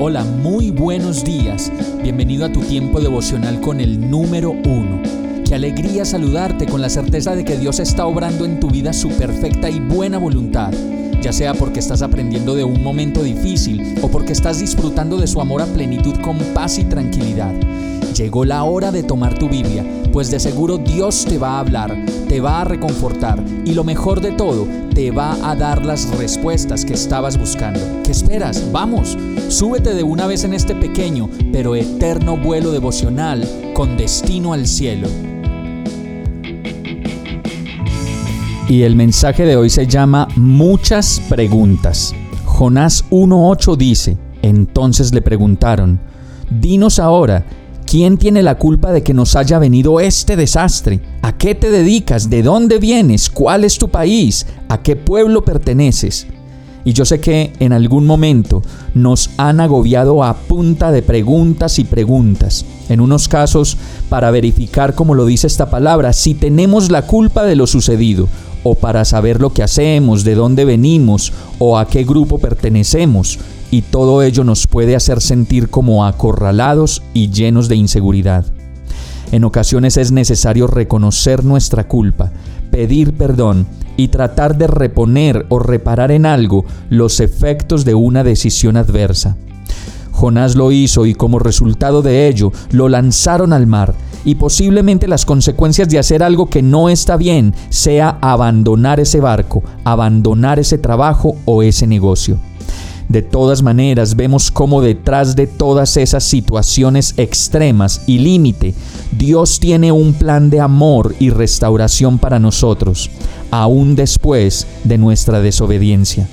Hola, muy buenos días. Bienvenido a tu tiempo devocional con el número uno. Qué alegría saludarte con la certeza de que Dios está obrando en tu vida su perfecta y buena voluntad, ya sea porque estás aprendiendo de un momento difícil o porque estás disfrutando de su amor a plenitud con paz y tranquilidad. Llegó la hora de tomar tu Biblia, pues de seguro Dios te va a hablar, te va a reconfortar y lo mejor de todo, te va a dar las respuestas que estabas buscando. ¿Qué esperas? Vamos, súbete de una vez en este pequeño pero eterno vuelo devocional con destino al cielo. Y el mensaje de hoy se llama Muchas preguntas. Jonás 1.8 dice, entonces le preguntaron, dinos ahora, ¿Quién tiene la culpa de que nos haya venido este desastre? ¿A qué te dedicas? ¿De dónde vienes? ¿Cuál es tu país? ¿A qué pueblo perteneces? Y yo sé que en algún momento nos han agobiado a punta de preguntas y preguntas. En unos casos para verificar, como lo dice esta palabra, si tenemos la culpa de lo sucedido, o para saber lo que hacemos, de dónde venimos, o a qué grupo pertenecemos y todo ello nos puede hacer sentir como acorralados y llenos de inseguridad. En ocasiones es necesario reconocer nuestra culpa, pedir perdón y tratar de reponer o reparar en algo los efectos de una decisión adversa. Jonás lo hizo y como resultado de ello lo lanzaron al mar y posiblemente las consecuencias de hacer algo que no está bien sea abandonar ese barco, abandonar ese trabajo o ese negocio. De todas maneras, vemos cómo detrás de todas esas situaciones extremas y límite, Dios tiene un plan de amor y restauración para nosotros, aún después de nuestra desobediencia.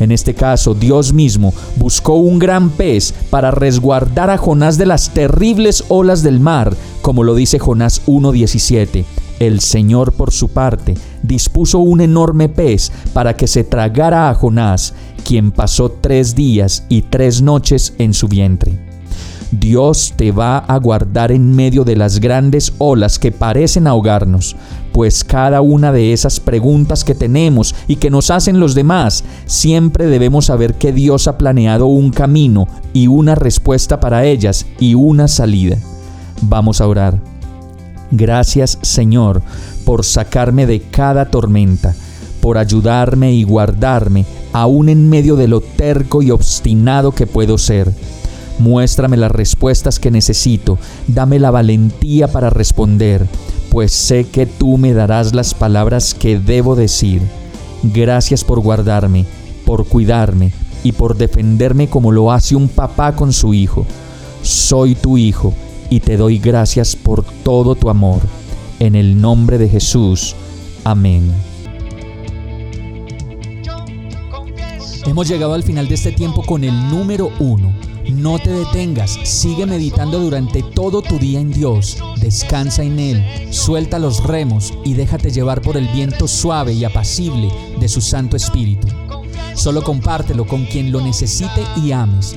En este caso, Dios mismo buscó un gran pez para resguardar a Jonás de las terribles olas del mar, como lo dice Jonás 1.17. El Señor, por su parte, dispuso un enorme pez para que se tragara a Jonás, quien pasó tres días y tres noches en su vientre. Dios te va a guardar en medio de las grandes olas que parecen ahogarnos, pues cada una de esas preguntas que tenemos y que nos hacen los demás, siempre debemos saber que Dios ha planeado un camino y una respuesta para ellas y una salida. Vamos a orar. Gracias Señor por sacarme de cada tormenta, por ayudarme y guardarme aún en medio de lo terco y obstinado que puedo ser. Muéstrame las respuestas que necesito, dame la valentía para responder, pues sé que tú me darás las palabras que debo decir. Gracias por guardarme, por cuidarme y por defenderme como lo hace un papá con su hijo. Soy tu hijo y te doy gracias por todo tu amor. En el nombre de Jesús. Amén. Hemos llegado al final de este tiempo con el número uno. No te detengas, sigue meditando durante todo tu día en Dios, descansa en Él, suelta los remos y déjate llevar por el viento suave y apacible de su Santo Espíritu. Solo compártelo con quien lo necesite y ames